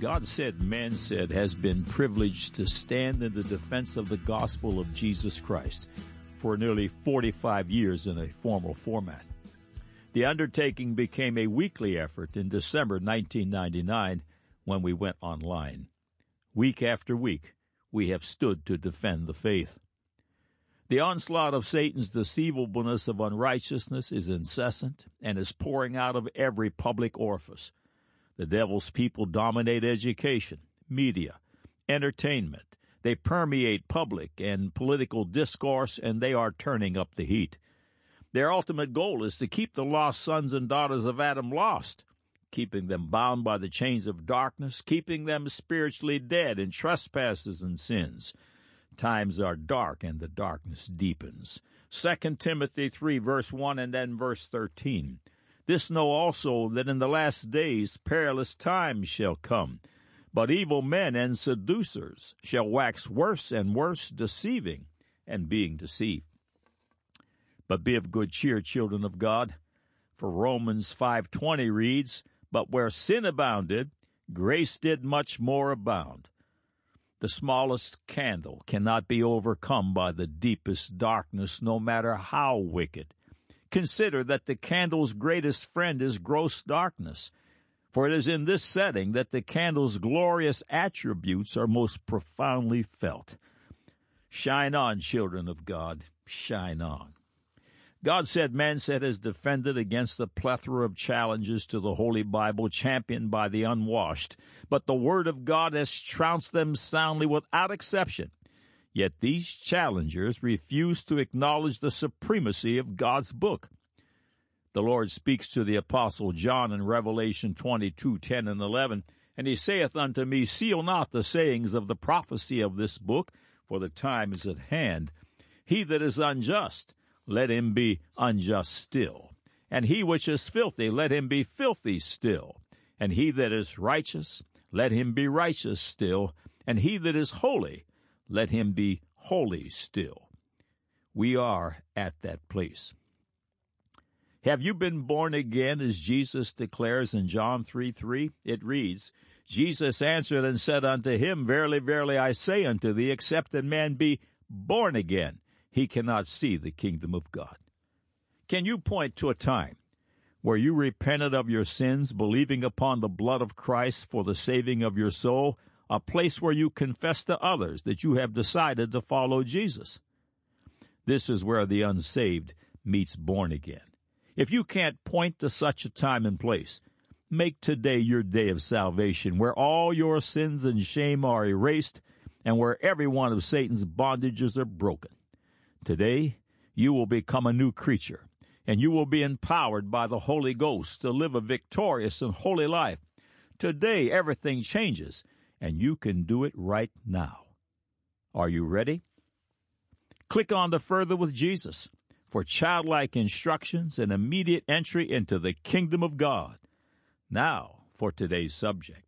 God said, man said, has been privileged to stand in the defense of the gospel of Jesus Christ for nearly 45 years in a formal format. The undertaking became a weekly effort in December 1999 when we went online. Week after week, we have stood to defend the faith. The onslaught of Satan's deceivableness of unrighteousness is incessant and is pouring out of every public orifice. The devil's people dominate education, media, entertainment. They permeate public and political discourse, and they are turning up the heat. Their ultimate goal is to keep the lost sons and daughters of Adam lost, keeping them bound by the chains of darkness, keeping them spiritually dead in trespasses and sins. Times are dark and the darkness deepens. 2 Timothy 3 verse 1 and then verse 13. This know also that in the last days perilous times shall come. But evil men and seducers shall wax worse and worse, deceiving and being deceived. But be of good cheer, children of God, for Romans 5:20 reads, "But where sin abounded, grace did much more abound." The smallest candle cannot be overcome by the deepest darkness, no matter how wicked. Consider that the candle's greatest friend is gross darkness, for it is in this setting that the candle's glorious attributes are most profoundly felt. Shine on, children of God, shine on. God said man said has defended against the plethora of challenges to the Holy Bible championed by the unwashed, but the Word of God has trounced them soundly without exception. Yet these challengers refuse to acknowledge the supremacy of God's book. The Lord speaks to the Apostle John in Revelation 22 10 and 11, and he saith unto me, Seal not the sayings of the prophecy of this book, for the time is at hand. He that is unjust, let him be unjust still. And he which is filthy, let him be filthy still. And he that is righteous, let him be righteous still. And he that is holy, let him be holy still. We are at that place. Have you been born again, as Jesus declares in John 3 3? It reads, Jesus answered and said unto him, Verily, verily, I say unto thee, except a man be born again, he cannot see the kingdom of God. Can you point to a time where you repented of your sins, believing upon the blood of Christ for the saving of your soul, a place where you confess to others that you have decided to follow Jesus? This is where the unsaved meets born again. If you can't point to such a time and place, make today your day of salvation, where all your sins and shame are erased, and where every one of Satan's bondages are broken. Today, you will become a new creature, and you will be empowered by the Holy Ghost to live a victorious and holy life. Today, everything changes, and you can do it right now. Are you ready? Click on the Further with Jesus for childlike instructions and immediate entry into the kingdom of God. Now, for today's subject.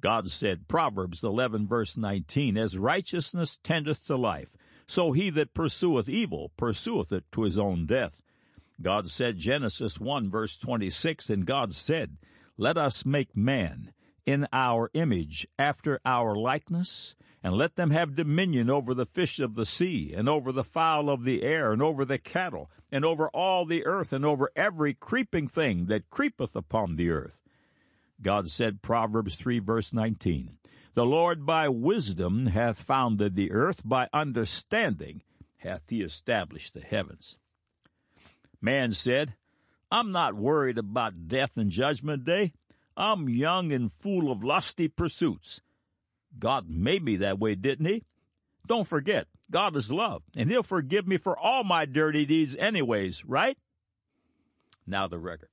God said, Proverbs 11, verse 19, As righteousness tendeth to life, so he that pursueth evil pursueth it to his own death. God said, Genesis 1 verse 26, and God said, Let us make man in our image, after our likeness, and let them have dominion over the fish of the sea, and over the fowl of the air, and over the cattle, and over all the earth, and over every creeping thing that creepeth upon the earth. God said, Proverbs 3 verse 19, the Lord by wisdom hath founded the earth, by understanding hath he established the heavens. Man said, I'm not worried about death and judgment day. I'm young and full of lusty pursuits. God made me that way, didn't he? Don't forget, God is love, and he'll forgive me for all my dirty deeds anyways, right? Now the record.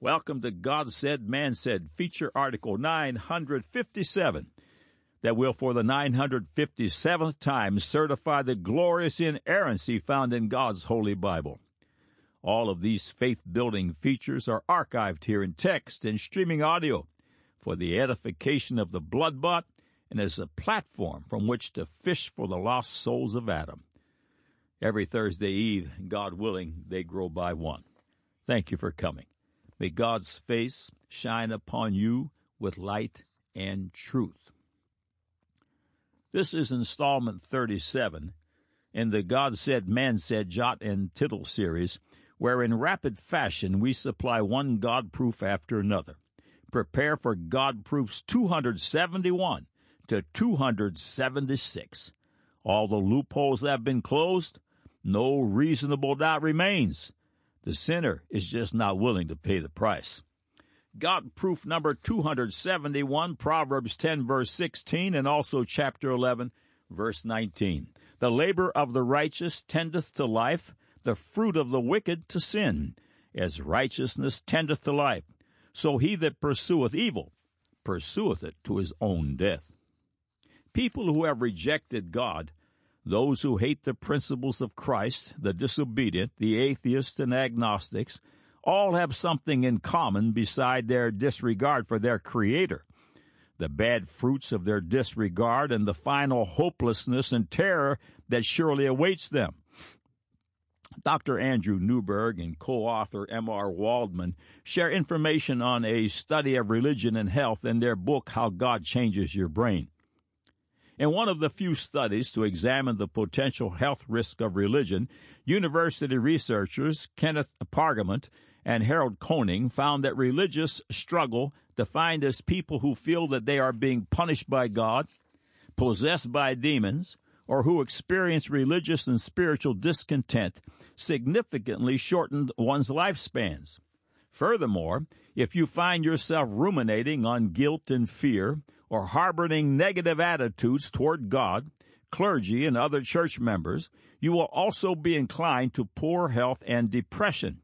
Welcome to God Said, Man Said, feature article 957 that will, for the 957th time, certify the glorious inerrancy found in God's Holy Bible. All of these faith building features are archived here in text and streaming audio for the edification of the blood bought and as a platform from which to fish for the lost souls of Adam. Every Thursday Eve, God willing, they grow by one. Thank you for coming. May God's face shine upon you with light and truth. This is installment 37 in the God Said, Man Said Jot and Tittle series, where in rapid fashion we supply one God proof after another. Prepare for God proofs 271 to 276. All the loopholes have been closed. No reasonable doubt remains. The sinner is just not willing to pay the price. God proof number 271, Proverbs 10, verse 16, and also chapter 11, verse 19. The labor of the righteous tendeth to life, the fruit of the wicked to sin. As righteousness tendeth to life, so he that pursueth evil pursueth it to his own death. People who have rejected God, those who hate the principles of Christ, the disobedient, the atheists, and agnostics, all have something in common beside their disregard for their Creator. The bad fruits of their disregard and the final hopelessness and terror that surely awaits them. Dr. Andrew Newberg and co author M.R. Waldman share information on a study of religion and health in their book, How God Changes Your Brain. In one of the few studies to examine the potential health risk of religion, university researchers Kenneth Pargament and Harold Koenig found that religious struggle, defined as people who feel that they are being punished by God, possessed by demons, or who experience religious and spiritual discontent, significantly shortened one's lifespans. Furthermore, if you find yourself ruminating on guilt and fear, or harboring negative attitudes toward God, clergy, and other church members, you will also be inclined to poor health and depression.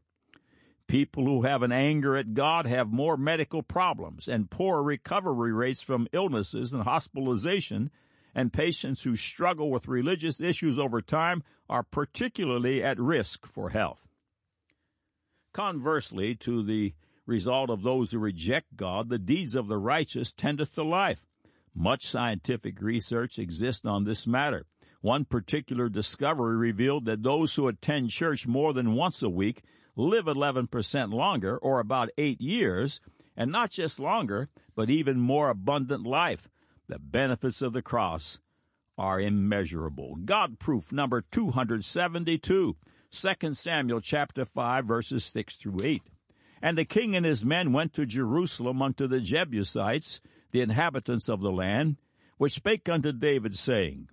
People who have an anger at God have more medical problems and poor recovery rates from illnesses and hospitalization, and patients who struggle with religious issues over time are particularly at risk for health. Conversely, to the result of those who reject God, the deeds of the righteous tendeth to life. Much scientific research exists on this matter. One particular discovery revealed that those who attend church more than once a week live 11% longer, or about eight years, and not just longer, but even more abundant life. The benefits of the cross are immeasurable. God proof number 272, 2 Samuel chapter 5 verses 6 through 8. And the king and his men went to Jerusalem unto the Jebusites, the inhabitants of the land, which spake unto David, saying,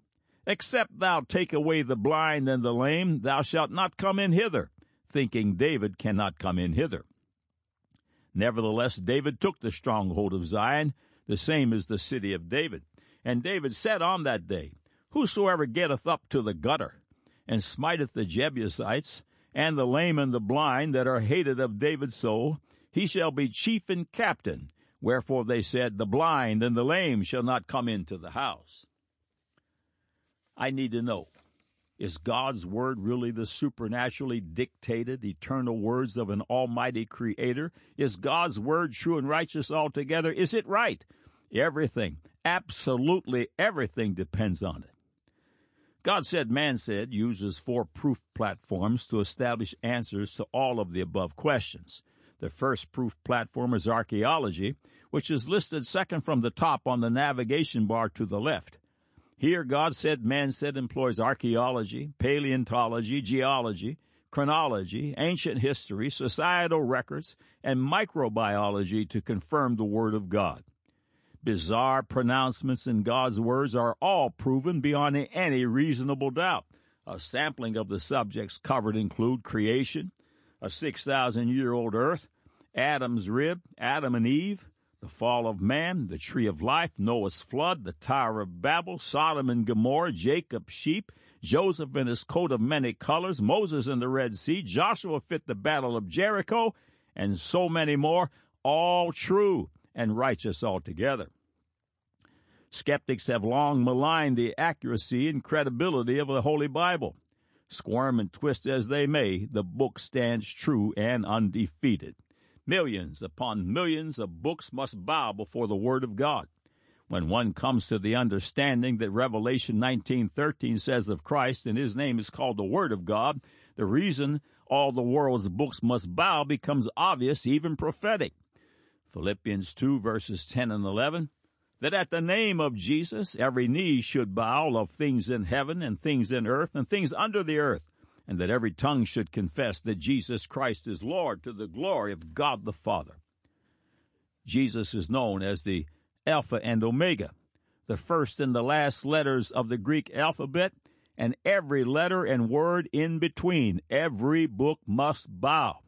Except thou take away the blind and the lame, thou shalt not come in hither thinking David cannot come in hither. Nevertheless, David took the stronghold of Zion, the same as the city of David. And David said on that day, Whosoever getteth up to the gutter, and smiteth the Jebusites, and the lame and the blind that are hated of David's soul, he shall be chief and captain. Wherefore they said, The blind and the lame shall not come into the house. I need to know is God's word really the supernaturally dictated, eternal words of an almighty creator? Is God's word true and righteous altogether? Is it right? Everything, absolutely everything depends on it. God Said, Man Said uses four proof platforms to establish answers to all of the above questions. The first proof platform is archaeology, which is listed second from the top on the navigation bar to the left. Here, God said, man said employs archaeology, paleontology, geology, chronology, ancient history, societal records, and microbiology to confirm the Word of God. Bizarre pronouncements in God's words are all proven beyond any reasonable doubt. A sampling of the subjects covered include creation, a 6,000 year old earth, Adam's rib, Adam and Eve, the fall of man, the tree of life, Noah's flood, the Tower of Babel, Sodom and Gomorrah, Jacob's sheep, Joseph in his coat of many colors, Moses in the Red Sea, Joshua fit the battle of Jericho, and so many more, all true and righteous altogether. Skeptics have long maligned the accuracy and credibility of the Holy Bible. Squirm and twist as they may, the book stands true and undefeated. Millions upon millions of books must bow before the Word of God. When one comes to the understanding that Revelation 19:13 says of Christ and his name is called the Word of God, the reason all the world's books must bow becomes obvious, even prophetic. Philippians 2 verses 10 and 11, that at the name of Jesus every knee should bow of things in heaven and things in earth and things under the earth, and that every tongue should confess that Jesus Christ is Lord to the glory of God the Father. Jesus is known as the Alpha and Omega, the first and the last letters of the Greek alphabet, and every letter and word in between. Every book must bow.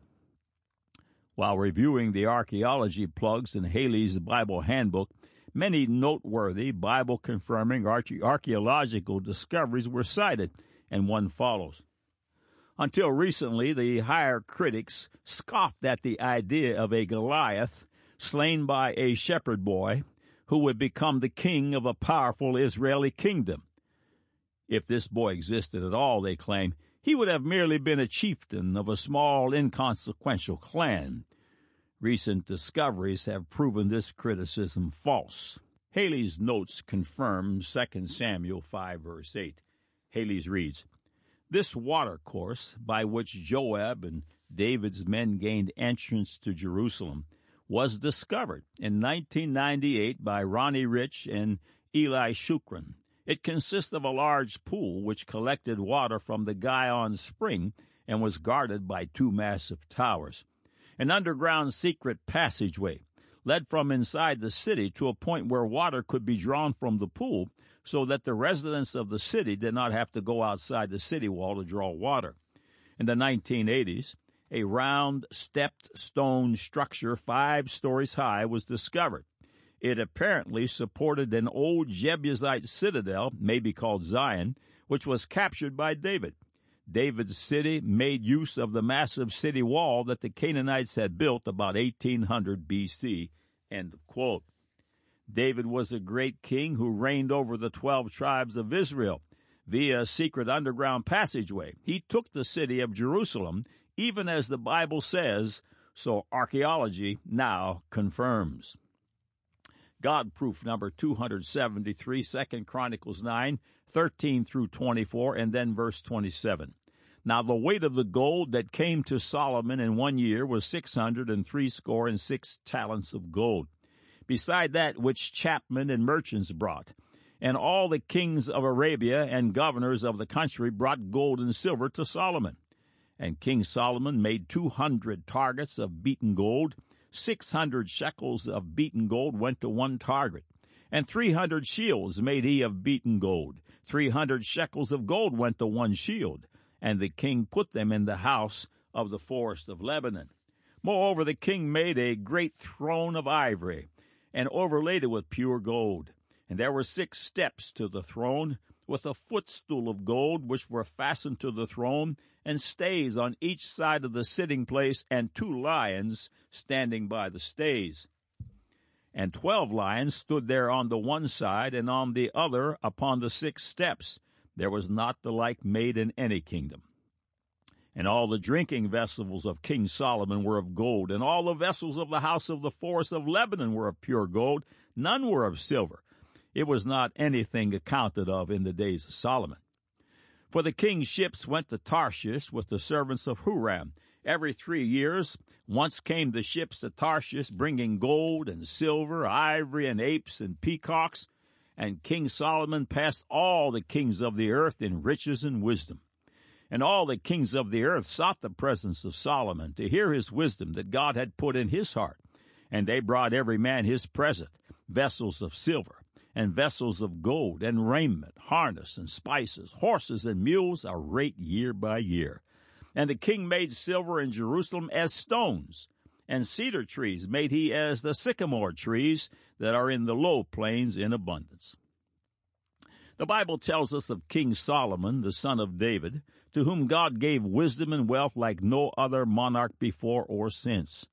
While reviewing the archaeology plugs in Halley's Bible Handbook, many noteworthy Bible confirming archaeological discoveries were cited, and one follows. Until recently, the higher critics scoffed at the idea of a Goliath slain by a shepherd boy who would become the king of a powerful Israeli kingdom. If this boy existed at all, they claim, he would have merely been a chieftain of a small, inconsequential clan. Recent discoveries have proven this criticism false. Halley's notes confirm 2 Samuel 5 verse 8. Halley's reads, This water course by which Joab and David's men gained entrance to Jerusalem was discovered in 1998 by Ronnie Reich and Eli Shukran. It consists of a large pool which collected water from the Gihon Spring and was guarded by two massive towers. An underground secret passageway led from inside the city to a point where water could be drawn from the pool so that the residents of the city did not have to go outside the city wall to draw water. In the 1980s, a round stepped stone structure five stories high was discovered. It apparently supported an old Jebusite citadel, maybe called Zion, which was captured by David. David's city made use of the massive city wall that the Canaanites had built about 1800 BC. End quote. David was a great king who reigned over the 12 tribes of Israel via a secret underground passageway. He took the city of Jerusalem even as the Bible says, so archaeology now confirms. God proof number 273, 2 Chronicles 9, 13 through 24, and then verse 27. Now the weight of the gold that came to Solomon in one year was six hundred and threescore and six talents of gold, beside that which chapmen and merchants brought. And all the kings of Arabia and governors of the country brought gold and silver to Solomon. And King Solomon made 200 targets of beaten gold. 600 shekels of beaten gold went to one target. And 300 shields made he of beaten gold. 300 shekels of gold went to one shield. And the king put them in the house of the forest of Lebanon. Moreover, the king made a great throne of ivory and overlaid it with pure gold. And there were six steps to the throne, with a footstool of gold which were fastened to the throne, and stays on each side of the sitting place, and two lions standing by the stays. And twelve lions stood there on the one side, and on the other upon the six steps. There was not the like made in any kingdom. And all the drinking vessels of King Solomon were of gold, and all the vessels of the house of the forest of Lebanon were of pure gold. None were of silver. It was not anything accounted of in the days of Solomon. For the king's ships went to Tarshish with the servants of Huram. Every three years, once came the ships to Tarshish, bringing gold and silver, ivory and apes and peacocks. And King Solomon passed all the kings of the earth in riches and wisdom. And all the kings of the earth sought the presence of Solomon to hear his wisdom that God had put in his heart. And they brought every man his present, vessels of silver, and vessels of gold, and raiment, harness, and spices, horses and mules, a rate year by year. And the king made silver in Jerusalem as stones, and cedar trees made he as the sycamore trees that are in the low plains in abundance. The Bible tells us of King Solomon, the son of David, to whom God gave wisdom and wealth like no other monarch before or since.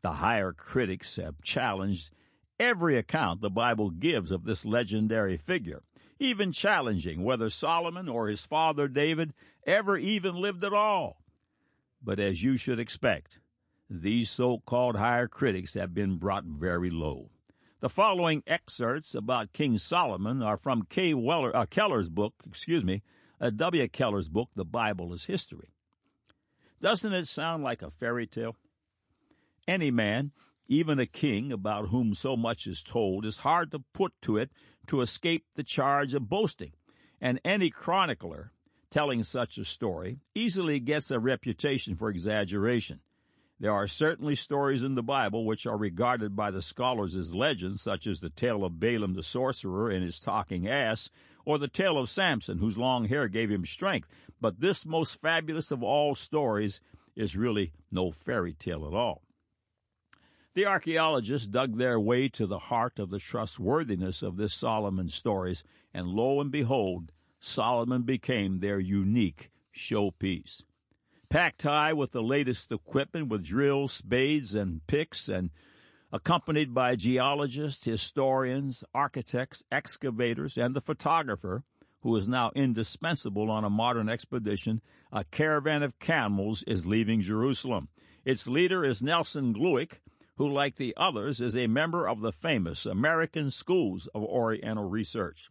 The higher critics have challenged every account the Bible gives of this legendary figure, even challenging whether Solomon or his father David ever even lived at all. But as you should expect, these so-called higher critics have been brought very low. The following excerpts about King Solomon are from K. Weller, uh, Keller's book, excuse me, Uh, w. Keller's book, The Bible is History. Doesn't it sound like a fairy tale? Any man Even a king about whom so much is told is hard to put to it to escape the charge of boasting, and any chronicler telling such a story easily gets a reputation for exaggeration. There are certainly stories in the Bible which are regarded by the scholars as legends, such as the tale of Balaam the sorcerer and his talking ass, or the tale of Samson, whose long hair gave him strength. But this most fabulous of all stories is really no fairy tale at all. The archaeologists dug their way to the heart of the trustworthiness of this Solomon stories, and lo and behold, Solomon became their unique showpiece packed high with the latest equipment with drills, spades, and picks, and accompanied by geologists, historians, architects, excavators, and the photographer, who is now indispensable on a modern expedition, a caravan of camels is leaving Jerusalem. Its leader is Nelson Glueck, who, like the others, is a member of the famous American Schools of Oriental Research.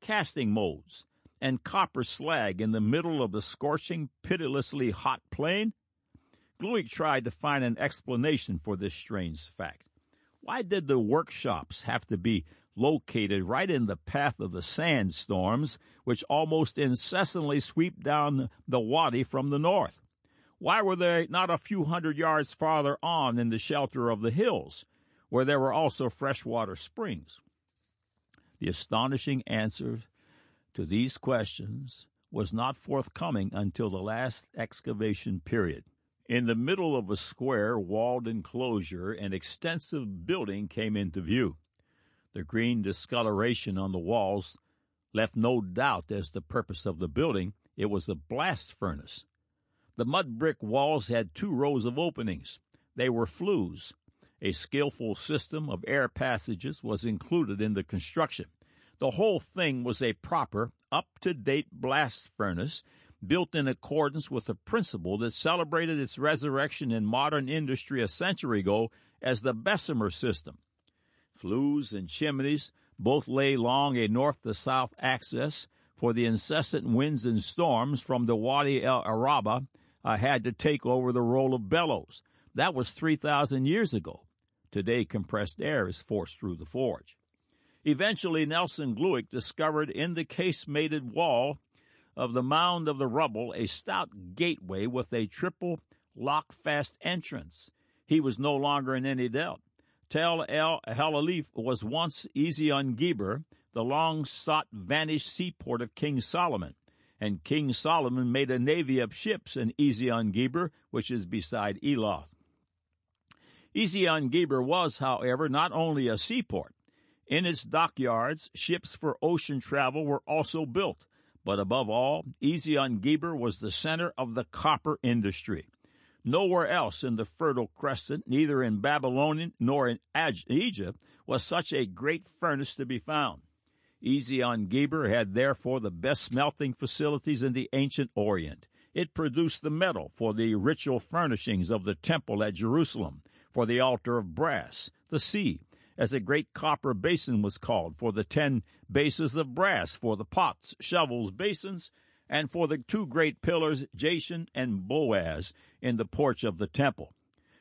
Casting molds and copper slag in the middle of the scorching, pitilessly hot plain? Glueck tried to find an explanation for this strange fact. Why did the workshops have to be located right in the path of the sandstorms, which almost incessantly sweep down the Wadi from the north? Why were they not a few hundred yards farther on in the shelter of the hills, where there were also freshwater springs? The astonishing answer to these questions was not forthcoming until the last excavation period. In the middle of a square walled enclosure, an extensive building came into view. The green discoloration on the walls left no doubt as to the purpose of the building. It was a blast furnace. The mud brick walls had two rows of openings. They were flues. A skillful system of air passages was included in the construction. The whole thing was a proper, up to date blast furnace built in accordance with the principle that celebrated its resurrection in modern industry a century ago as the Bessemer system. Flues and chimneys both lay along a north to south axis, for the incessant winds and storms from the Wadi el Araba uh, had to take over the role of bellows. That was 3,000 years ago. Today, compressed air is forced through the forge. Eventually, Nelson Glueck discovered in the casemated wall of the mound of the rubble a stout gateway with a triple lock-fast entrance. He was no longer in any doubt. Tel el Halalif was once Ezion Geber, the long sought vanished seaport of King Solomon, and King Solomon made a navy of ships in Ezion Geber, which is beside Eloth. Ezion Geber was, however, not only a seaport, in its dockyards, ships for ocean travel were also built, but above all, Ezion Geber was the center of the copper industry. Nowhere else in the Fertile Crescent, neither in Babylon nor in Egypt, was such a great furnace to be found. Ezion Geber had therefore the best smelting facilities in the ancient Orient. It produced the metal for the ritual furnishings of the temple at Jerusalem, for the altar of brass, the sea, as a great copper basin was called, for the ten bases of brass, for the pots, shovels, basins, and for the two great pillars, Jachin and Boaz, in the porch of the temple.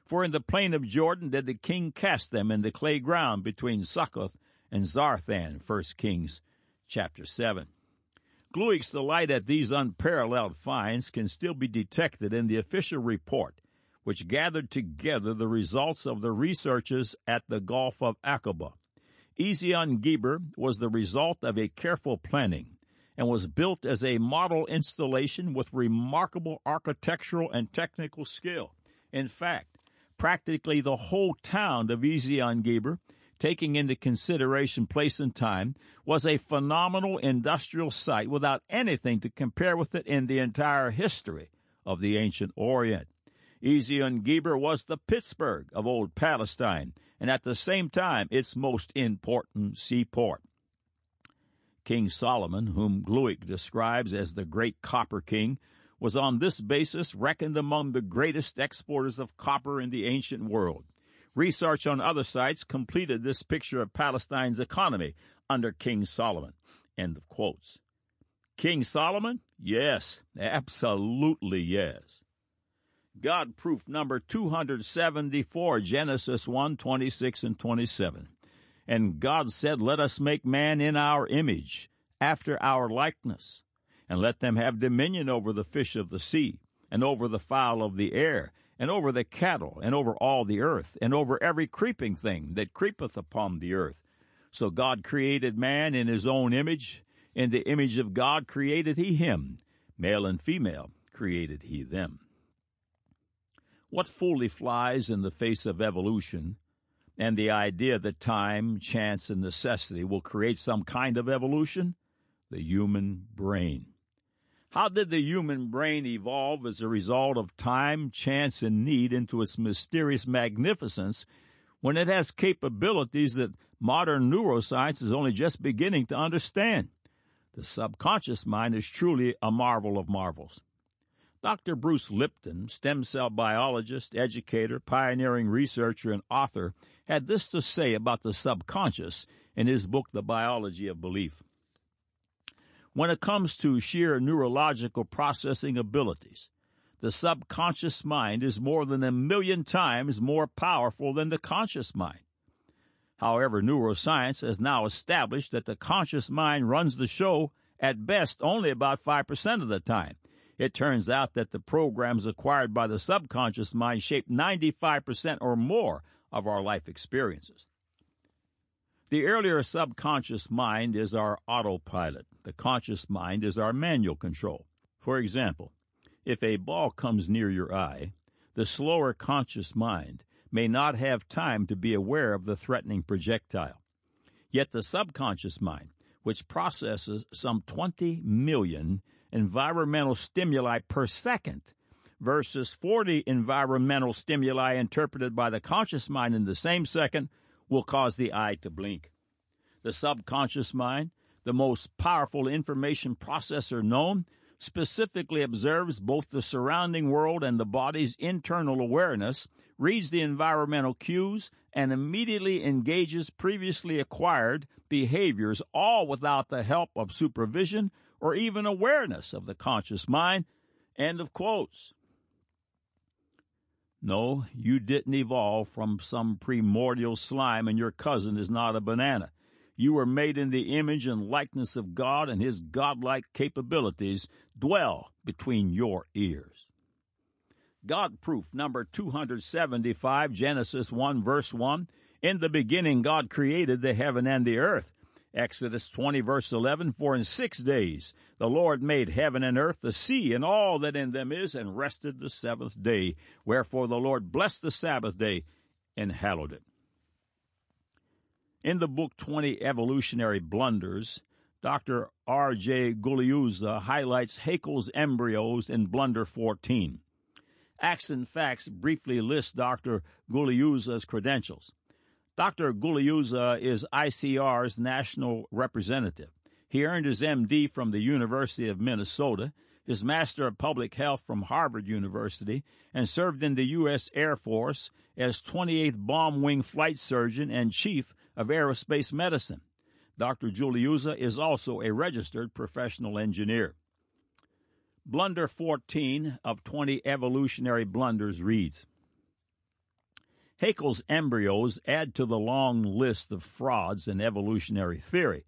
For in the plain of Jordan did the king cast them in the clay ground between Succoth and Zarthan, 1 Kings chapter 7. Glueck's delight at these unparalleled finds can still be detected in the official report which gathered together the results of the researches at the Gulf of Aqaba. Ezion Geber was the result of a careful planning and was built as a model installation with remarkable architectural and technical skill. In fact, practically the whole town of Ezion Geber, taking into consideration place and time, was a phenomenal industrial site without anything to compare with it in the entire history of the ancient Orient. Ezion Geber was the Pittsburgh of old Palestine, and at the same time its most important seaport. King Solomon, whom Glueck describes as the great copper king, was on this basis reckoned among the greatest exporters of copper in the ancient world. Research on other sites completed this picture of Palestine's economy under King Solomon. End of quotes. King Solomon? Yes, absolutely yes. God proof number 274, Genesis 1 26 and 27. And God said, Let us make man in our image, after our likeness, and let them have dominion over the fish of the sea, and over the fowl of the air, and over the cattle, and over all the earth, and over every creeping thing that creepeth upon the earth. So God created man in his own image. In the image of God created he him. Male and female created he them. What fully flies in the face of evolution and the idea that time, chance, and necessity will create some kind of evolution? The human brain. How did the human brain evolve as a result of time, chance, and need into its mysterious magnificence when it has capabilities that modern neuroscience is only just beginning to understand? The subconscious mind is truly a marvel of marvels. Dr. Bruce Lipton, stem cell biologist, educator, pioneering researcher, and author, had this to say about the subconscious in his book, The Biology of Belief. When it comes to sheer neurological processing abilities, the subconscious mind is more than a million times more powerful than the conscious mind. However, neuroscience has now established that the conscious mind runs the show at best only about 5% of the time. It turns out that the programs acquired by the subconscious mind shape 95% or more of our life experiences. The earlier subconscious mind is our autopilot. The conscious mind is our manual control. For example, if a ball comes near your eye, the slower conscious mind may not have time to be aware of the threatening projectile. Yet the subconscious mind, which processes some 20 million environmental stimuli per second versus 40 environmental stimuli interpreted by the conscious mind in the same second, will cause the eye to blink. The subconscious mind, the most powerful information processor known, specifically observes both the surrounding world and the body's internal awareness, reads the environmental cues, and immediately engages previously acquired behaviors, all without the help of supervision or even awareness of the conscious mind. End of quotes. No, you didn't evolve from some primordial slime, and your cousin is not a banana. You were made in the image and likeness of God, and His godlike capabilities dwell between your ears. God proof number 275, Genesis 1, verse 1. In the beginning, God created the heaven and the earth. Exodus 20, verse 11 For in six days the Lord made heaven and earth, the sea, and all that in them is, and rested the seventh day. Wherefore the Lord blessed the Sabbath day and hallowed it. In the book 20 Evolutionary Blunders, Dr. R.J. Guliuzza highlights Haeckel's embryos in Blunder 14. Acts and Facts briefly list Dr. Guliuzza's credentials. Dr. Guliuzza is ICR's national representative. He earned his MD from the University of Minnesota, his Master of Public Health from Harvard University, and served in the U.S. Air Force as 28th Bomb Wing Flight Surgeon and Chief of Aerospace Medicine. Dr. Guliuzza is also a registered professional engineer. Blunder 14 of 20 evolutionary blunders reads Haeckel's embryos add to the long list of frauds in evolutionary theory.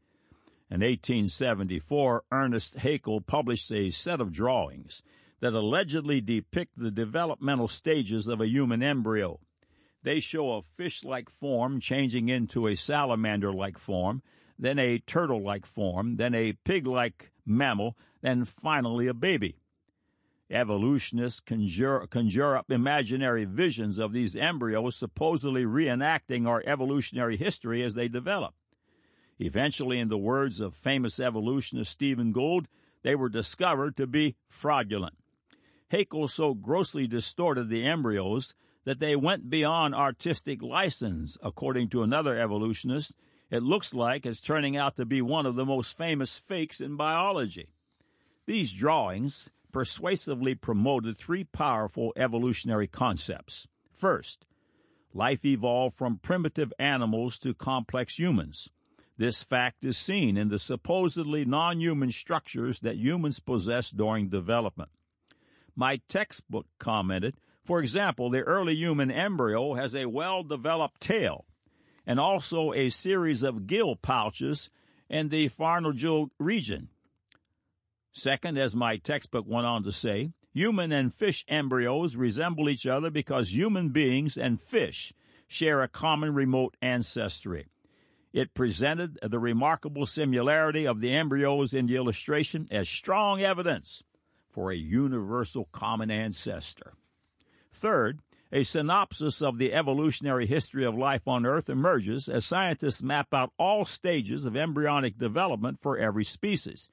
In 1874, Ernest Haeckel published a set of drawings that allegedly depict the developmental stages of a human embryo. They show a fish like form changing into a salamander like form, then a turtle like form, then a pig like mammal, and finally a baby. Evolutionists conjure, conjure up imaginary visions of these embryos supposedly reenacting our evolutionary history as they develop. Eventually, in the words of famous evolutionist Stephen Gould, they were discovered to be fraudulent. Haeckel so grossly distorted the embryos that they went beyond artistic license. According to another evolutionist, it looks like it's turning out to be one of the most famous fakes in biology. These drawings, persuasively promoted three powerful evolutionary concepts. First, life evolved from primitive animals to complex humans. This fact is seen in the supposedly non human structures that humans possess during development. My textbook commented For example, the early human embryo has a well developed tail and also a series of gill pouches in the pharyngeal region. Second, as my textbook went on to say, human and fish embryos resemble each other because human beings and fish share a common remote ancestry. It presented the remarkable similarity of the embryos in the illustration as strong evidence for a universal common ancestor. Third, a synopsis of the evolutionary history of life on Earth emerges as scientists map out all stages of embryonic development for every species.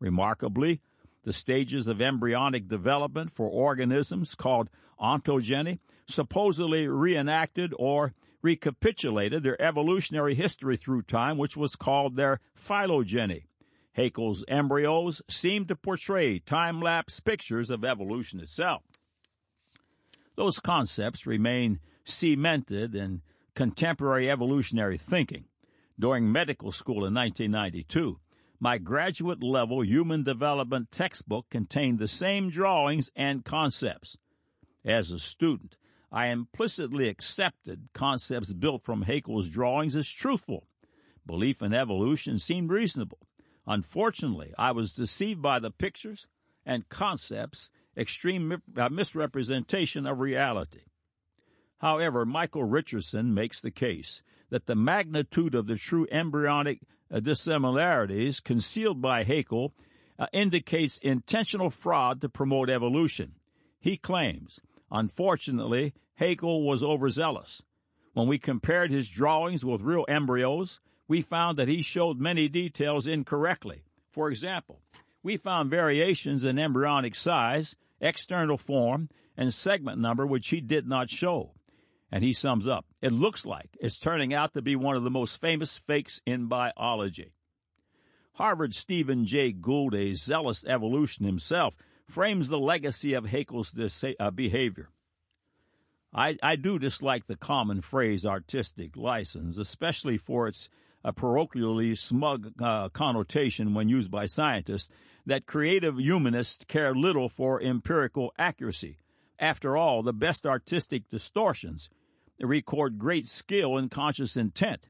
Remarkably, the stages of embryonic development for organisms called ontogeny supposedly reenacted or recapitulated their evolutionary history through time, which was called their phylogeny. Haeckel's embryos seem to portray time lapse pictures of evolution itself. Those concepts remain cemented in contemporary evolutionary thinking. During medical school in 1992, my graduate level human development textbook contained the same drawings and concepts. As a student, I implicitly accepted concepts built from Haeckel's drawings as truthful. Belief in evolution seemed reasonable. Unfortunately, I was deceived by the pictures and concepts, extreme uh, misrepresentation of reality. However, Michael Richardson makes the case that the magnitude of the true embryonic dissimilarities concealed by Haeckel uh, indicates intentional fraud to promote evolution. He claims, unfortunately, Haeckel was overzealous. When we compared his drawings with real embryos, we found that he showed many details incorrectly. For example, we found variations in embryonic size, external form, and segment number which he did not show. And he sums up It looks like it's turning out to be one of the most famous fakes in biology. Harvard's Stephen Jay Gould, a zealous evolution himself, frames the legacy of Haeckel's uh, behavior. I, I do dislike the common phrase artistic license, especially for its a uh, parochially smug uh, connotation when used by scientists that creative humanists care little for empirical accuracy. After all, the best artistic distortions record great skill and conscious intent.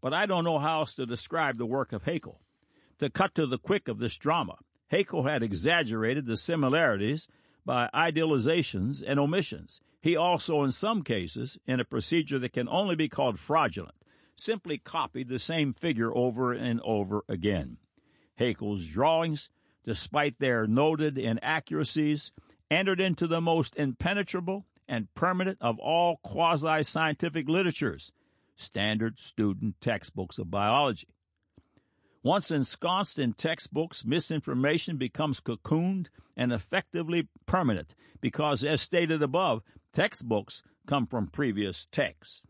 But I don't know how else to describe the work of Haeckel. To cut to the quick of this drama, Haeckel had exaggerated the similarities by idealizations and omissions. He also, in some cases, in a procedure that can only be called fraudulent, simply copied the same figure over and over again. Haeckel's drawings, despite their noted inaccuracies, entered into the most impenetrable and permanent of all quasi scientific literatures, standard student textbooks of biology. Once ensconced in textbooks, misinformation becomes cocooned and effectively permanent because, as stated above, textbooks come from previous texts.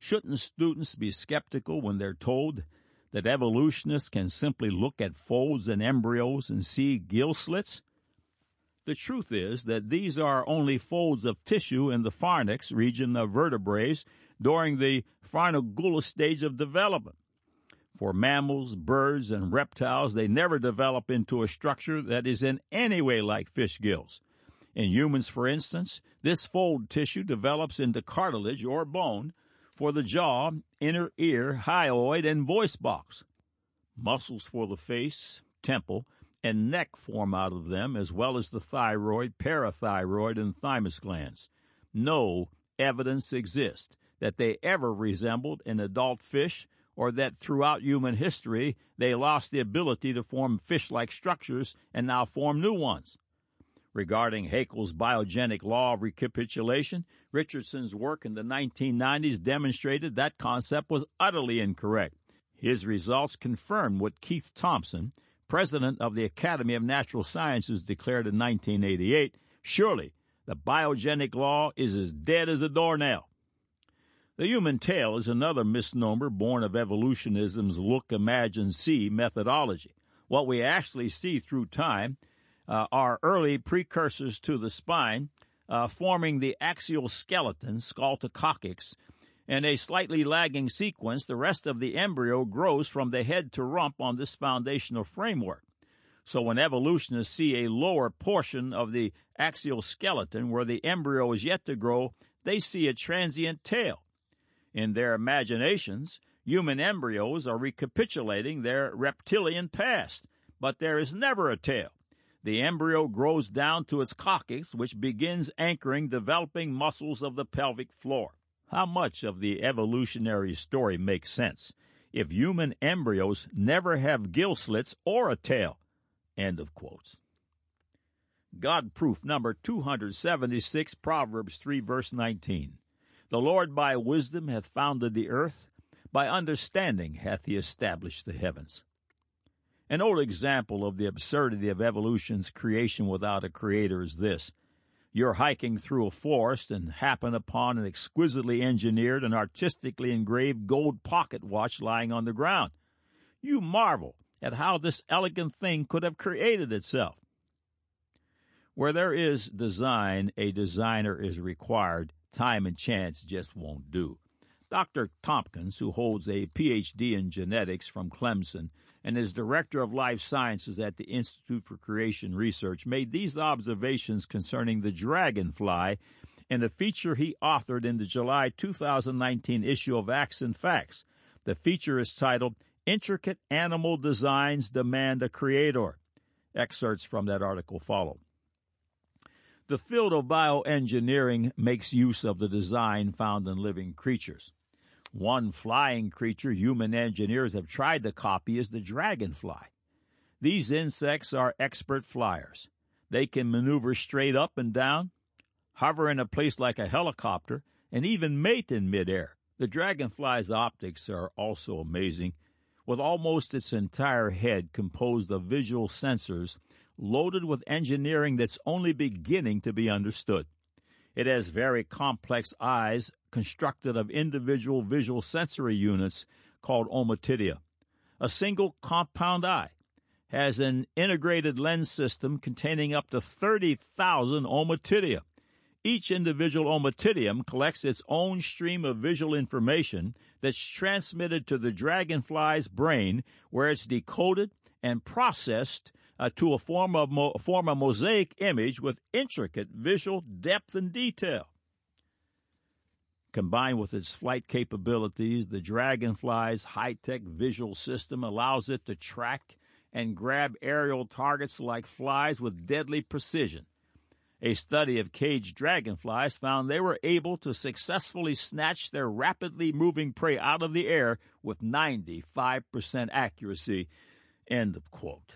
Shouldn't students be skeptical when they're told that evolutionists can simply look at folds and embryos and see gill slits? The truth is that these are only folds of tissue in the pharynx region of vertebrates during the pharyngulus stage of development. For mammals, birds, and reptiles, they never develop into a structure that is in any way like fish gills. In humans, for instance, this fold tissue develops into cartilage or bone for the jaw, inner ear, hyoid, and voice box. Muscles for the face, temple, and neck form out of them, as well as the thyroid, parathyroid, and thymus glands. No evidence exists that they ever resembled an adult fish or that throughout human history they lost the ability to form fish like structures and now form new ones. Regarding Haeckel's biogenic law of recapitulation, Richardson's work in the 1990s demonstrated that concept was utterly incorrect. His results confirmed what Keith Thomson, president of the Academy of Natural Sciences, declared in 1988 surely the biogenic law is as dead as a doornail. The human tail is another misnomer born of evolutionism's look, imagine, see methodology. What we actually see through time uh, are early precursors to the spine, uh, forming the axial skeleton, skull coccyx. In a slightly lagging sequence, the rest of the embryo grows from the head to rump on this foundational framework. So when evolutionists see a lower portion of the axial skeleton where the embryo is yet to grow, they see a transient tail. In their imaginations, human embryos are recapitulating their reptilian past, but there is never a tail. The embryo grows down to its coccyx, which begins anchoring developing muscles of the pelvic floor. How much of the evolutionary story makes sense if human embryos never have gill slits or a tail? End of quotes. God proof number 276, Proverbs 3, verse 19. The Lord by wisdom hath founded the earth, by understanding hath he established the heavens. An old example of the absurdity of evolution's creation without a creator is this. You're hiking through a forest and happen upon an exquisitely engineered and artistically engraved gold pocket watch lying on the ground. You marvel at how this elegant thing could have created itself. Where there is design, a designer is required. Time and chance just won't do. Dr. Tomkins, who holds a PhD in genetics from Clemson, and as director of life sciences at the Institute for Creation Research, made these observations concerning the dragonfly in a feature he authored in the July 2019 issue of Acts and Facts. The feature is titled Intricate Animal Designs Demand a Creator. Excerpts from that article follow. The field of bioengineering makes use of the design found in living creatures. One flying creature human engineers have tried to copy is the dragonfly. These insects are expert flyers. They can maneuver straight up and down, hover in a place like a helicopter, and even mate in midair. The dragonfly's optics are also amazing, with almost its entire head composed of visual sensors loaded with engineering that's only beginning to be understood. It has very complex eyes constructed of individual visual sensory units called ommatidia. A single compound eye has an integrated lens system containing up to 30,000 ommatidia. Each individual ommatidium collects its own stream of visual information that's transmitted to the dragonfly's brain, where it's decoded and processed uh, to a form, of mo- form a mosaic image with intricate visual depth and detail. Combined with its flight capabilities, the Dragonfly's high tech visual system allows it to track and grab aerial targets like flies with deadly precision. A study of caged dragonflies found they were able to successfully snatch their rapidly moving prey out of the air with 95% accuracy. End of quote.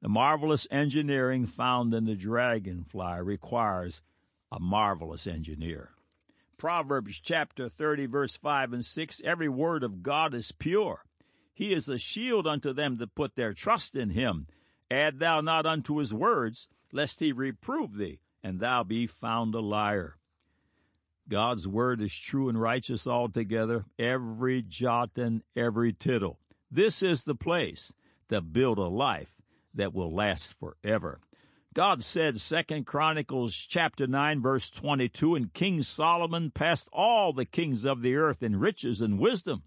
The marvelous engineering found in the dragonfly requires a marvelous engineer. Proverbs chapter 30, verse 5 and 6 Every word of God is pure. He is a shield unto them that put their trust in him. Add thou not unto his words, lest he reprove thee, and thou be found a liar. God's word is true and righteous altogether, every jot and every tittle. This is the place to build a life that will last forever. God said, Second Chronicles chapter 9 verse 22, and King Solomon passed all the kings of the earth in riches and wisdom.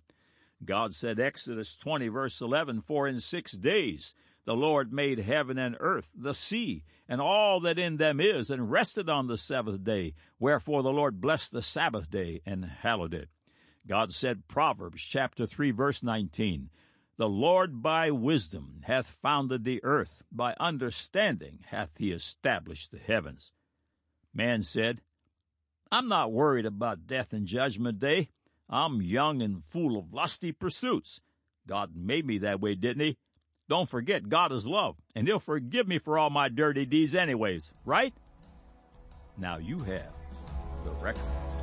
God said, Exodus 20 verse 11, for in six days the Lord made heaven and earth, the sea, and all that in them is, and rested on the seventh day. Wherefore the Lord blessed the Sabbath day and hallowed it. God said, Proverbs chapter 3 verse 19, the Lord by wisdom hath founded the earth, by understanding hath he established the heavens. Man said, I'm not worried about death and judgment day. I'm young and full of lusty pursuits. God made me that way, didn't he? Don't forget, God is love, and he'll forgive me for all my dirty deeds anyways, right? Now you have the record.